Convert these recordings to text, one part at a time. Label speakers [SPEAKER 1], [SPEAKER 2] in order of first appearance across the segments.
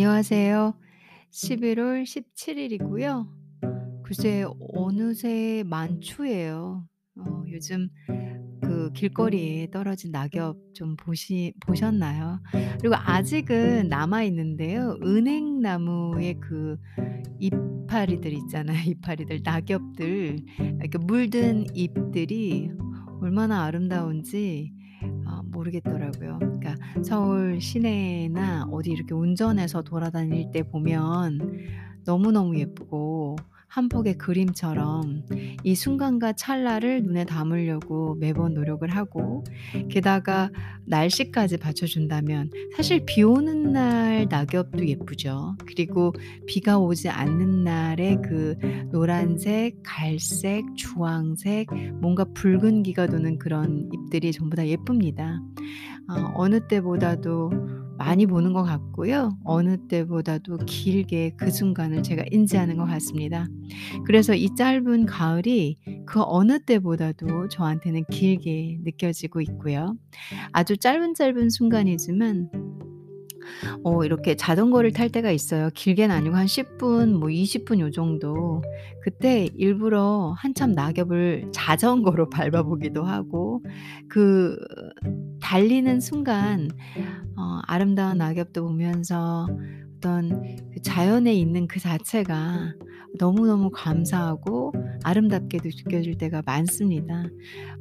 [SPEAKER 1] 안녕하세요. 11월 17 일이고요. 글쎄 어느새 만초예요. 어 요즘 그 길거리에 떨어진 낙엽 좀 보시 보셨나요? 그리고 아직은 남아 있는데요. 은행나무의 그 이파리들 있잖아요. 이파리들, 낙엽들 이렇게 물든 잎들이 얼마나 아름다운지 아 모르겠더라고요. 그러니까 서울 시내나 어디 이렇게 운전해서 돌아다닐 때 보면 너무너무 예쁘고 한 폭의 그림처럼 이 순간과 찰나를 눈에 담으려고 매번 노력을 하고 게다가 날씨까지 받쳐준다면 사실 비 오는 날 낙엽도 예쁘죠. 그리고 비가 오지 않는 날의 그 노란색, 갈색, 주황색, 뭔가 붉은 기가 도는 그런 잎들이 전부 다 예쁩니다. 어 어느 때보다도 많이 보는 것 같고요. 어느 때보다도 길게 그 순간을 제가 인지하는 것 같습니다. 그래서 이 짧은 가을이 그 어느 때보다도 저한테는 길게 느껴지고 있고요. 아주 짧은 짧은 순간이지만 어 이렇게 자전거를 탈 때가 있어요. 길게는 아니고 한 10분 뭐 20분 요 정도. 그때 일부러 한참 낙엽을 자전거로 밟아 보기도 하고 그 달리는 순간 어 아름다운 낙엽도 보면서 어떤 그 자연에 있는 그 자체가 너무너무 감사하고 아름답게도 느껴질 때가 많습니다.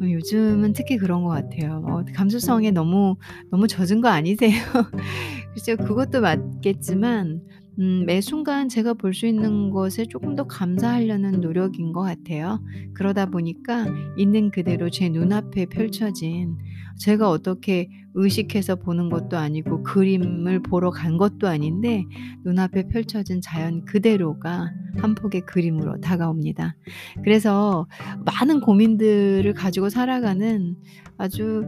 [SPEAKER 1] 어 요즘은 특히 그런 것 같아요. 어 감수성에 너무, 너무 젖은 거 아니세요? 글쎄요. 그것도 맞겠지만 음 매 순간 제가 볼 수 있는 것에 쪼끔 더 감사하려는 노력인 것 같아요. 그러다 보니까 있는 그대로 제 눈앞에 펼쳐진 제가 어떻게 의식해서 보는 것도 아니고 그림을 보러 간 것도 아닌데 눈앞에 펼쳐진 자연 그대로가 한 폭의 그림으로 다가옵니다. 그래서 많은 고민들을 가지고 살아가는 아주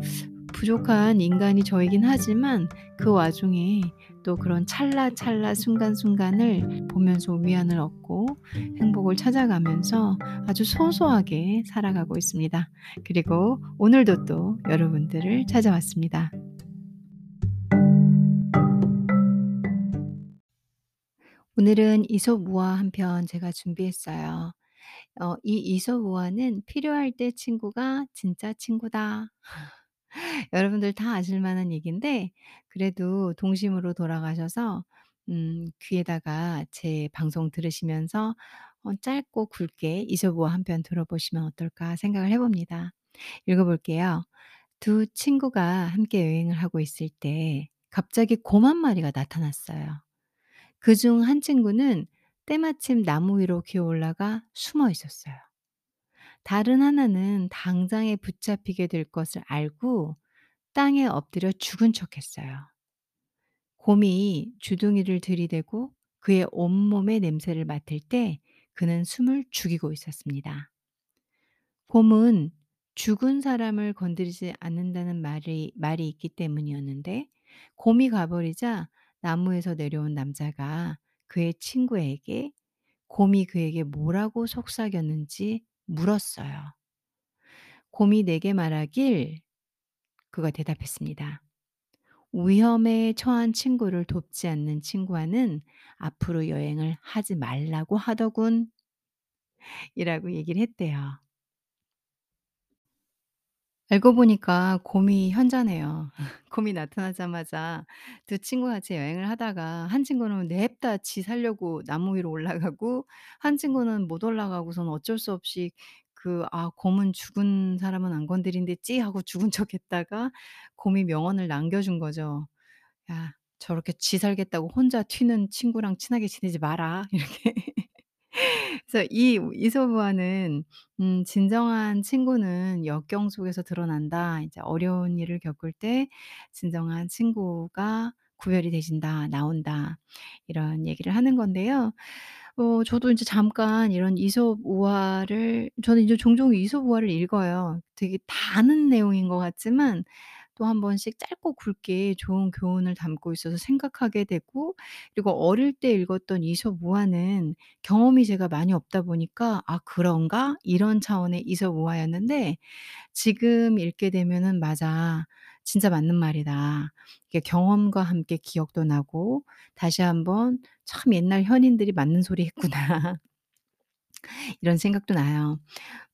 [SPEAKER 1] 부족한 인간이 저이긴 하지만 그 와중에 또 그런 찰나찰나 순간순간을 보면서 위안을 얻고 행복을 찾아가면서 아주 소소하게 살아가고 있습니다. 그리고 오늘도 또 여러분들을 찾아왔습니다. 오늘은 이솝 우화 한 편 제가 준비했어요. 어 이 이솝 우화는 "필요할 때 친구가 진짜 친구다." 여러분들 다 아실 만한 얘기인데 그래도 동심으로 돌아가셔서 음 귀에다가 제 방송 들으시면서 어 짧고 굵게 이솝우화 한편 들어보시면 어떨까 생각을 해 봅니다. 읽어 볼게요. 두 친구가 함께 여행을 하고 있을 때 갑자기 곰한 마리가 나타났어요. 그중 한 친구는 때마침 나무 위로 기어 올라가 숨어 있었어요. 다른 하나는 당장에 붙잡히게 될 것을 알고 땅에 엎드려 죽은 척했어요. 곰이 주둥이를 들이대고 그의 온몸의 냄새를 맡을 때 그는 숨을 죽이고 있었습니다. 곰은 죽은 사람을 건드리지 않는다는 말이 말이 있기 때문이었는데 곰이 가버리자 나무에서 내려온 남자가 그의 친구에게 곰이 그에게 뭐라고 속삭였는지 물었어요. 곰이 내게 말하길 그가 대답했습니다. 위험에 처한 친구를 돕지 않는 친구와는 앞으로 여행을 하지 말라고 하더군. 이라고 얘기를 했대요. 알고 보니까 곰이 현자네요. 곰이 나타나자마자 두 친구가 같이 여행을 하다가 한 친구는 냅다 지 살려고 나무 위로 올라가고 한 친구는 못 올라가고서는 어쩔 수 없이 그 '아 곰은 죽은 사람은 안 건드린댔지.' 하고 죽은 척했다가 곰이 명언을 남겨준 거죠. "야 저렇게 지 살겠다고 혼자 튀는 친구랑 친하게 지내지 마라." 이렇게. 그래서 이 이솝우화는 음 "진정한 친구는 역경 속에서 드러난다. 이제 어려운 일을 겪을 때 진정한 친구가 구별이 되신다. 나온다." 이런 얘기를 하는 건데요. 어 저도 인제 잠깐 이런 이솝우화를 저는 이제 종종 이솝우화를 읽어요. 되게 다 아는 내용인 것 같지만 또한 번씩 짧고 굵게 좋은 교훈을 담고 있어서 생각하게 되고 그리고 어릴 때 읽었던 이솝 우화는 경험이 제가 많이 없다 보니까 '아 그런가?' 이런 차원의 이솝 우화였는데 지금 읽게 되면은 '맞아. 진짜 맞는 말이다. 이게 경험과 함께 기억도 나고 다시 한번 '참 옛날 현인들이 맞는 소리 했구나.' 이런 생각도 나요.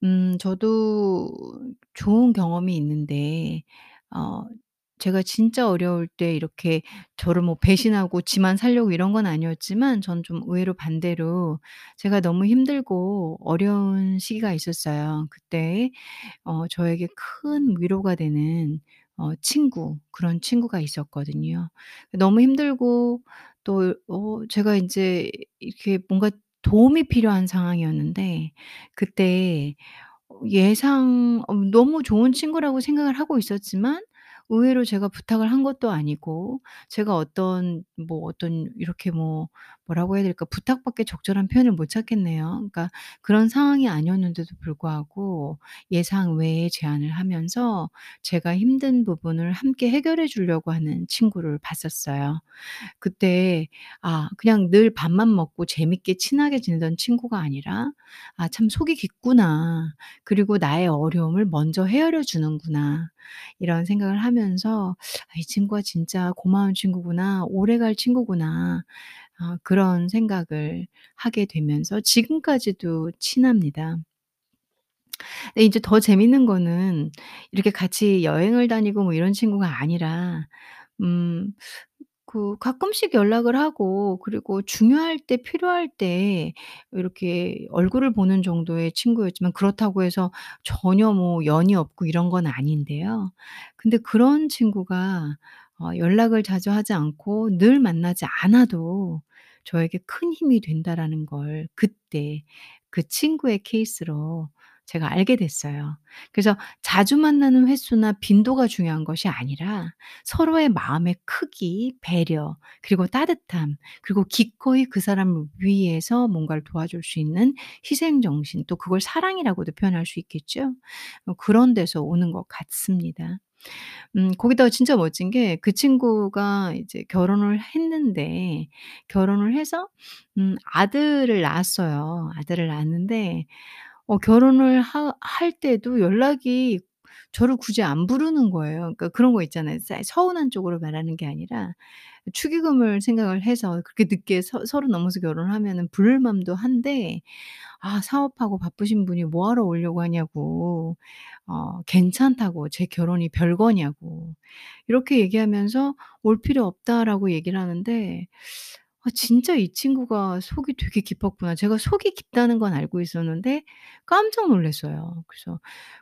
[SPEAKER 1] 음 저도 좋은 경험이 있는데 어 제가 진짜 어려울 때 이렇게 저를 뭐 배신하고 지만 살려고 이런 건 아니었지만 저는 좀 의외로 반대로 제가 너무 힘들고 어려운 시기가 있었어요. 그때 어 저에게 큰 위로가 되는 어 친구 그런 친구가 있었거든요. 너무 힘들고 또 어 제가 인제 이렇게 뭔가 도움이 필요한 상황이었는데 그때 어 예상 어 너무 좋은 친구라고 생각을 하고 있었지만 의외로 제가 부탁을 한 것도 아니고 제가 어떤 뭐 어떤 이렇게 뭐 뭐라고 해야 될까? 부탁밖에 적절한 표현을 못 찾겠네요. 그러니까 그런 상황이 아니었는데도 불구하고 예상 외의 제안을 하면서 제가 힘든 부분을 함께 해결해 주려고 하는 친구를 봤었어요. 그때 아 그냥 늘 밥만 먹고 재밌게 친하게 지내던 친구가 아니라 '아 참 속이 깊구나. 그리고 나의 어려움을 먼저 헤아려 주는구나.' 이런 생각을 하면서 '아 이 친구가 진짜 고마운 친구구나. 오래갈 친구구나.' 아 그런 생각을 하게 되면서 지금까지도 친합니다. 근데 이제 더 재밌는 거는 이렇게 같이 여행을 다니고 뭐 이런 친구가 아니라 음 그 가끔씩 연락을 하고 그리고 중요할 때 필요할 때 이렇게 얼굴을 보는 정도의 친구였지만 그렇다고 해서 전혀 뭐 연이 없고 이런 건 아닌데요. 근데 그런 친구가 어 연락을 자주 하지 않고 늘 만나지 않아도 저에게 큰 힘이 된다라는 걸 그때 그 친구의 케이스로 제가 알게 됐어요. 그래서 자주 만나는 횟수나 빈도가 중요한 것이 아니라 서로의 마음의 크기, 배려, 그리고 따뜻함, 그리고 기꺼이 그 사람을 위해서 뭔가를 도와줄 수 있는 희생 정신 또 그걸 사랑이라고도 표현할 수 있겠죠. 어 그런 데서 오는 것 같습니다. 음 거기다가 진짜 멋진 게 그 친구가 이제 결혼을 했는데 결혼을 해서 음 아들을 낳았어요. 아들을 낳았는데 어 결혼을 하 할 때도 연락이 저를 굳이 안 부르는 거예요. 그러니까 그런 거 있잖아요. 사 서운한 쪽으로 말하는 게 아니라 축의금을 생각을 해서 그렇게 늦게 서 서른 넘어서 결혼을 하면은 부를 마음도 한데 아 사업하고 바쁘신 분이 뭐 하러 오려고 하냐고 어 괜찮다고 제 결혼이 별거냐고 이렇게 얘기하면서 "올 필요 없다."라고 얘기를 하는데 아 진짜 이 친구가 속이 되게 깊었구나. 제가 속이 깊다는 건 알고 있었는데 깜짝 놀랐어요. 그래서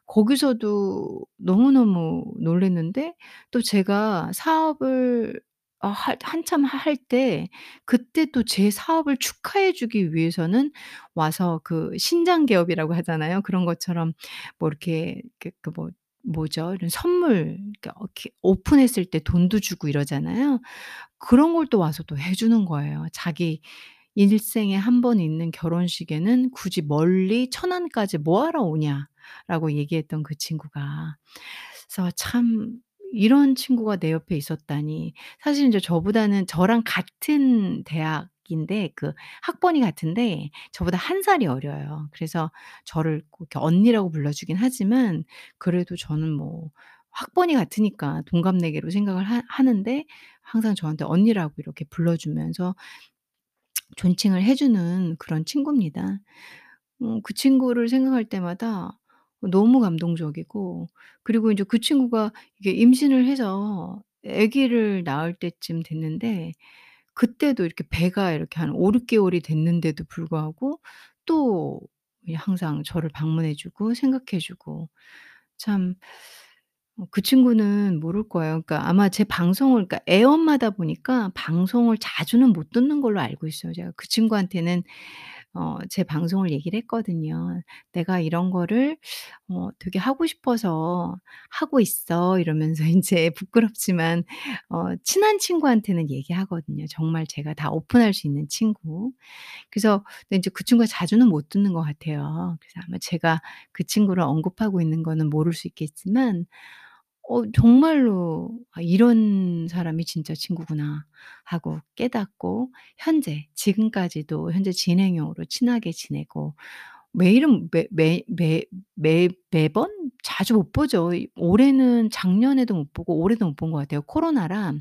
[SPEAKER 1] 거기서도 너무너무 놀랐는데 또 제가 사업을 어할 한참 할 때 그때 또 제 사업을 축하해 주기 위해서는 와서 그 신장 개업이라고 하잖아요. 그런 것처럼 뭐 이렇게 그 그 뭐 뭐죠? 이런 선물 이렇게 오픈했을 때 돈도 주고 이러잖아요. 그런 걸 또 와서 또 해 주는 거예요. 자기 "일생에 한 번 있는 결혼식에는 굳이 멀리 천안까지 뭐 하러 오냐."라고 얘기했던 그 친구가. 그래서 참 '이런 친구가 내 옆에 있었다니.' 사실 인제 저보다는 저랑 같은 대학 인데 그 학번이 같은데 저보다 1 살이 어려요. 그래서 저를 꼭 이렇게 언니라고 불러 주긴 하지만 그래도 저는 뭐 학번이 같으니까 동갑내기로 생각을 하 하는데 항상 저한테 언니라고 이렇게 불러 주면서 존칭을 해 주는 그런 친구입니다. 어그 친구를 생각할 때마다 어 너무 감동적이고 그리고 인제 그 친구가 이게 임신을 해서 아기를 낳을 때쯤 됐는데 그때도 이렇게 배가 이렇게 한 5-6 개월이 됐는데도 불구하고 또이 항상 저를 방문해 주고 생각해 주고 참 어 그 친구는 모를 거예요. 그러니까 아마 제 방송을 그러니까 애엄마다 보니까 방송을 자주는 못 듣는 걸로 알고 있어요. 제가 그 친구한테는 어 제 방송을 얘기를 했거든요. "내가 이런 거를 어 되게 하고 싶어서 하고 있어." 이러면서 인제 부끄럽지만 어 친한 친구한테는 얘기하거든요. 정말 제가 다 오픈할 수 있는 친구. 그래서 근데 인제 그 친구가 자주는 못 듣는 것 같아요. 그래서 아마 제가 그 친구를 언급하고 있는 거는 모를 수 있겠지만 어 정말로 '아 이런 사람이 진짜 친구구나.' 하고 깨닫고 현재 지금까지도 현재 진행형으로 친하게 지내고 매일은 매 매 매 매 매번 자주 못 보죠. 이 올해는 작년에도 못 보고 올해도 못 본 것 같아요. 코로나라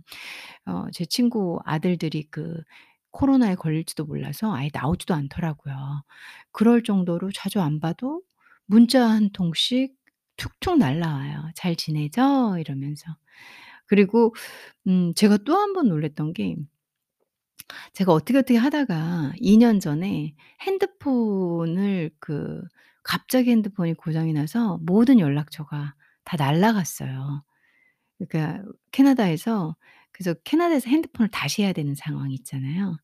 [SPEAKER 1] 어 제 친구 아들들이 그 코로나에 걸릴지도 몰라서 아예 나오지도 않더라고요. 그럴 정도로 자주 안 봐도 문자 한 통씩 툭툭 날라와요. "잘 지내죠?" 이러면서. 그리고 음 제가 또한번 놀랐던 게 제가 어떻게, 어떻게 하다가 2 년 전에 핸드폰을 그 갑자기 핸드폰이 고장이 나서 모든 연락처가 다 날아갔어요. 그러니까 캐나다에서 그래서 캐나다에서 핸드폰을 다시 해야 되는 상황이 있잖아요.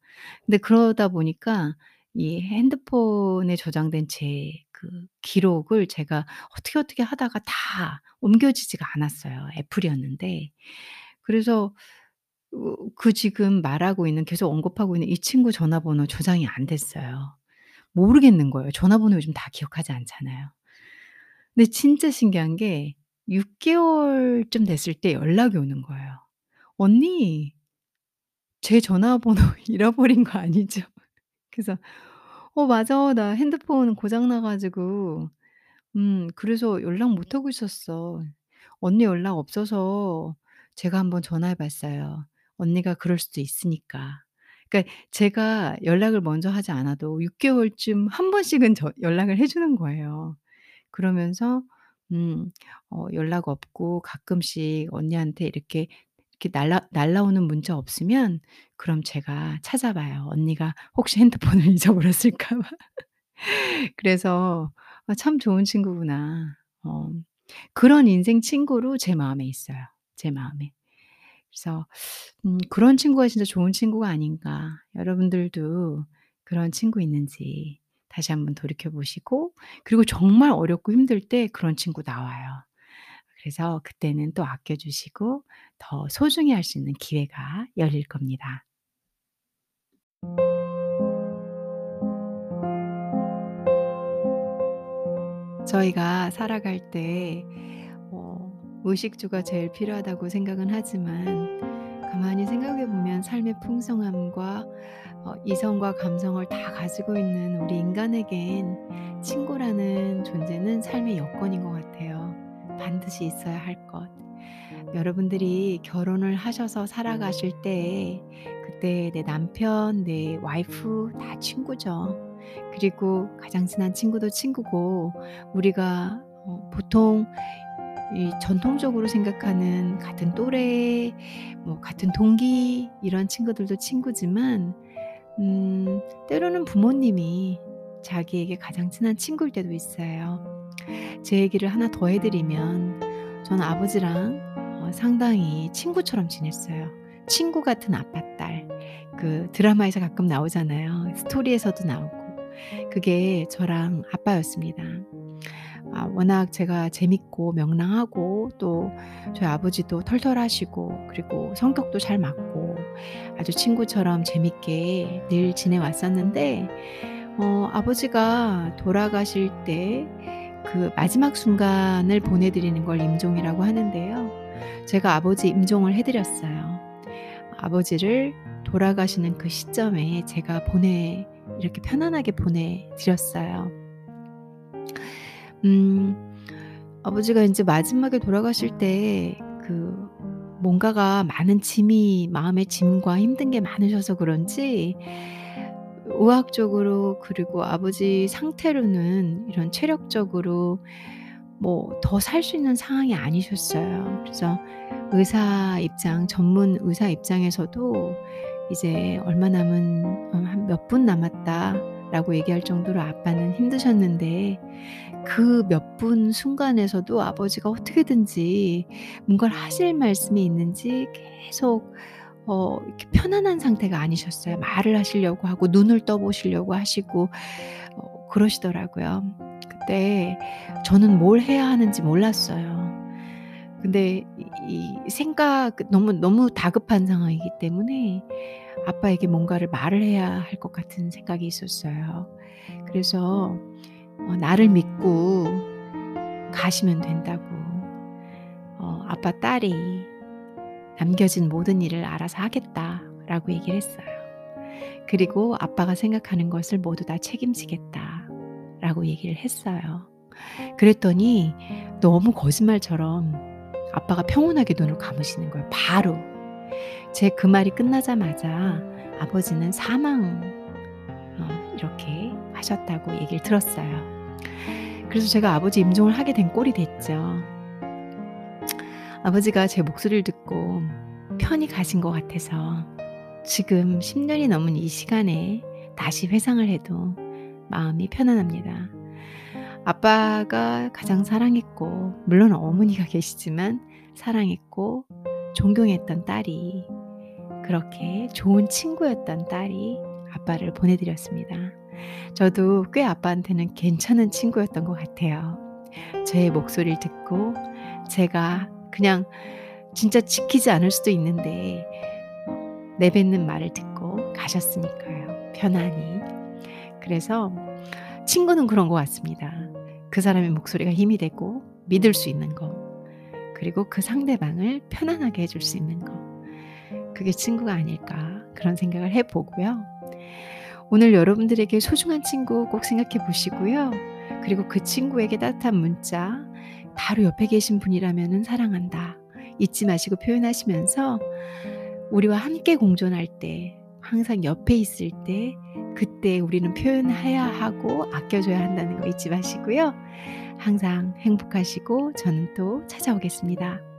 [SPEAKER 1] 근데 그러다 보니까 이 핸드폰에 저장된 제 그 기록을 제가 어떻게, 어떻게 하다가 다 옮겨지지가 않았어요. 애플이었는데. 그래서 어 그 지금 말하고 있는 계속 언급하고 있는 이 친구 전화번호 저장이 안 됐어요. 모르겠는 거예요. 전화번호 요즘 다 기억하지 않잖아요. 근데 진짜 신기한 게 6 개월쯤 됐을 때 연락이 오는 거예요. "언니 제 전화번호 잃어버린 거 아니죠?" 그래서 "어 맞아. 나 핸드폰 고장 나 가지고 음 그래서 연락 못 하고 있었어. 언니 연락 없어서 제가 한번 전화해 봤어요. 언니가 그럴 수도 있으니까." 그러니까 제가 연락을 먼저 하지 않아도 6 개월쯤 한 번씩은 저 연락을 해 주는 거예요. 그러면서 음 어 연락 없고 가끔씩 언니한테 이렇게 이렇게 날라 날라오는 문자 없으면 그럼 제가 찾아봐요. 언니가 혹시 핸드폰을 잊어버렸을까 봐. 그래서 '아 참 좋은 친구구나.' 어 그런 인생 친구로 제 마음에 있어요, 제 마음에. 그래서 음 그런 친구가 진짜 좋은 친구가 아닌가. 여러분들도 그런 친구 있는지 다시 한번 돌이켜 보시고 그리고 정말 어렵고 힘들 때 그런 친구 나와요. 그래서 그때는 또 아껴 주시고 더 소중히 할 수 있는 기회가 열릴 겁니다. 저희가 살아갈 때 어 의식주가 제일 필요하다고 생각은 하지만 가만히 생각해 보면 삶의 풍성함과 어 이성과 감성을 다 가지고 있는 우리 인간에겐 친구라는 존재는 삶의 여건인 것 같아요. 반드시 있어야 할 것. 여러분들이 결혼을 하셔서 살아가실 때 그때 내 남편, 내 와이프 다 친구죠. 그리고 가장 친한 친구도 친구고 우리가 어 보통 이 전통적으로 생각하는 같은 또래, 뭐 같은 동기 이런 친구들도 친구지만 음 때로는 부모님이 자기에게 가장 친한 친구일 때도 있어요. 제 얘기를 하나 더 해 드리면 저는 아버지랑 어 상당히 친구처럼 지냈어요. 친구 같은 아빠 딸. 그 드라마에서 가끔 나오잖아요. 스토리에서도 나오고. 그게 저랑 아빠였습니다. 아 워낙 제가 재밌고 명랑하고 또 저희 아버지도 털털하시고 그리고 성격도 잘 맞고 아주 친구처럼 재밌게 늘 지내왔었는데 어 아버지가 돌아가실 때 그 마지막 순간을 보내 드리는 걸 임종이라고 하는데요. 제가 아버지 임종을 해 드렸어요. 아버지를 돌아가시는 그 시점에 제가 보내 이렇게 편안하게 보내 드렸어요. 음 아버지가 인제 마지막에 돌아가실 때 그 뭔가가 많은 짐이 마음의 짐과 힘든 게 많으셔서 그런지 의학적으로 그리고 아버지 상태로는 이런 체력적으로 뭐 더 살 수 있는 상황이 아니셨어요. 그래서 의사 입장 전문 의사 입장에서도 이제 "얼마 남은 어한몇 분 남았다."라고 얘기할 정도로 아빠는 힘드셨는데 그 몇 분 순간에서도 아버지가 어떻게든지 뭔가를 하실 말씀이 있는지 계속 어 이렇게 편안한 상태가 아니셨어요. 말을 하시려고 하고 눈을 떠 보시려고 하시고 어 그러시더라고요. 그때 저는 뭘 해야 하는지 몰랐어요. 근데 이이 생각 너무 너무 다급한 상황이기 때문에 아빠에게 뭔가를 말을 해야 할 것 같은 생각이 있었어요. 그래서 어 나를 믿고 가시면 된다고 어 아빠 딸이 " 남겨진 모든 일을 알아서 하겠다."라고 얘기를 했어요. 그리고 "아빠가 생각하는 것을 모두 다 책임지겠다."라고 라고 얘기를 했어요. 그랬더니 너무 거짓말처럼 아빠가 평온하게 눈을 감으시는 거예요. 바로. 제 그 말이 끝나자마자 아버지는 사망 어, 이렇게 하셨다고 얘기를 들었어요. 그래서 제가 아버지 임종을 하게 된 꼴이 됐죠. 아버지가 제 목소리를 듣고 편히 가신 것 같아서 지금 10년이 넘은 이 시간에 다시 회상을 해도 마음이 편안합니다. 아빠가 가장 사랑했고, 물론 어머니가 계시지만 사랑했고, 존경했던 딸이, 그렇게 좋은 친구였던 딸이 아빠를 보내드렸습니다. 저도 꽤 아빠한테는 괜찮은 친구였던 것 같아요. 제 목소리를 듣고, 제가 그냥 진짜 지키지 않을 수도 있는데, 내뱉는 말을 듣고 가셨으니까요. 편안히. 그래서 친구는 그런 것 같습니다. 그 사람의 목소리가 힘이 되고 믿을 수 있는 거. 그리고 그 상대방을 편안하게 해줄 수 있는 거. 그게 친구가 아닐까 그런 생각을 해보고요. 오늘 여러분들에게 소중한 친구 꼭 생각해 보시고요. 그리고 그 친구에게 따뜻한 문자, 바로 옆에 계신 분이라면 사랑한다. 잊지 마시고 표현하시면서 우리와 함께 공존할 때, 항상 옆에 있을 때, 그때 우리는 표현해야 하고 아껴줘야 한다는 거 잊지 마시고요. 항상 행복하시고 저는 또 찾아오겠습니다.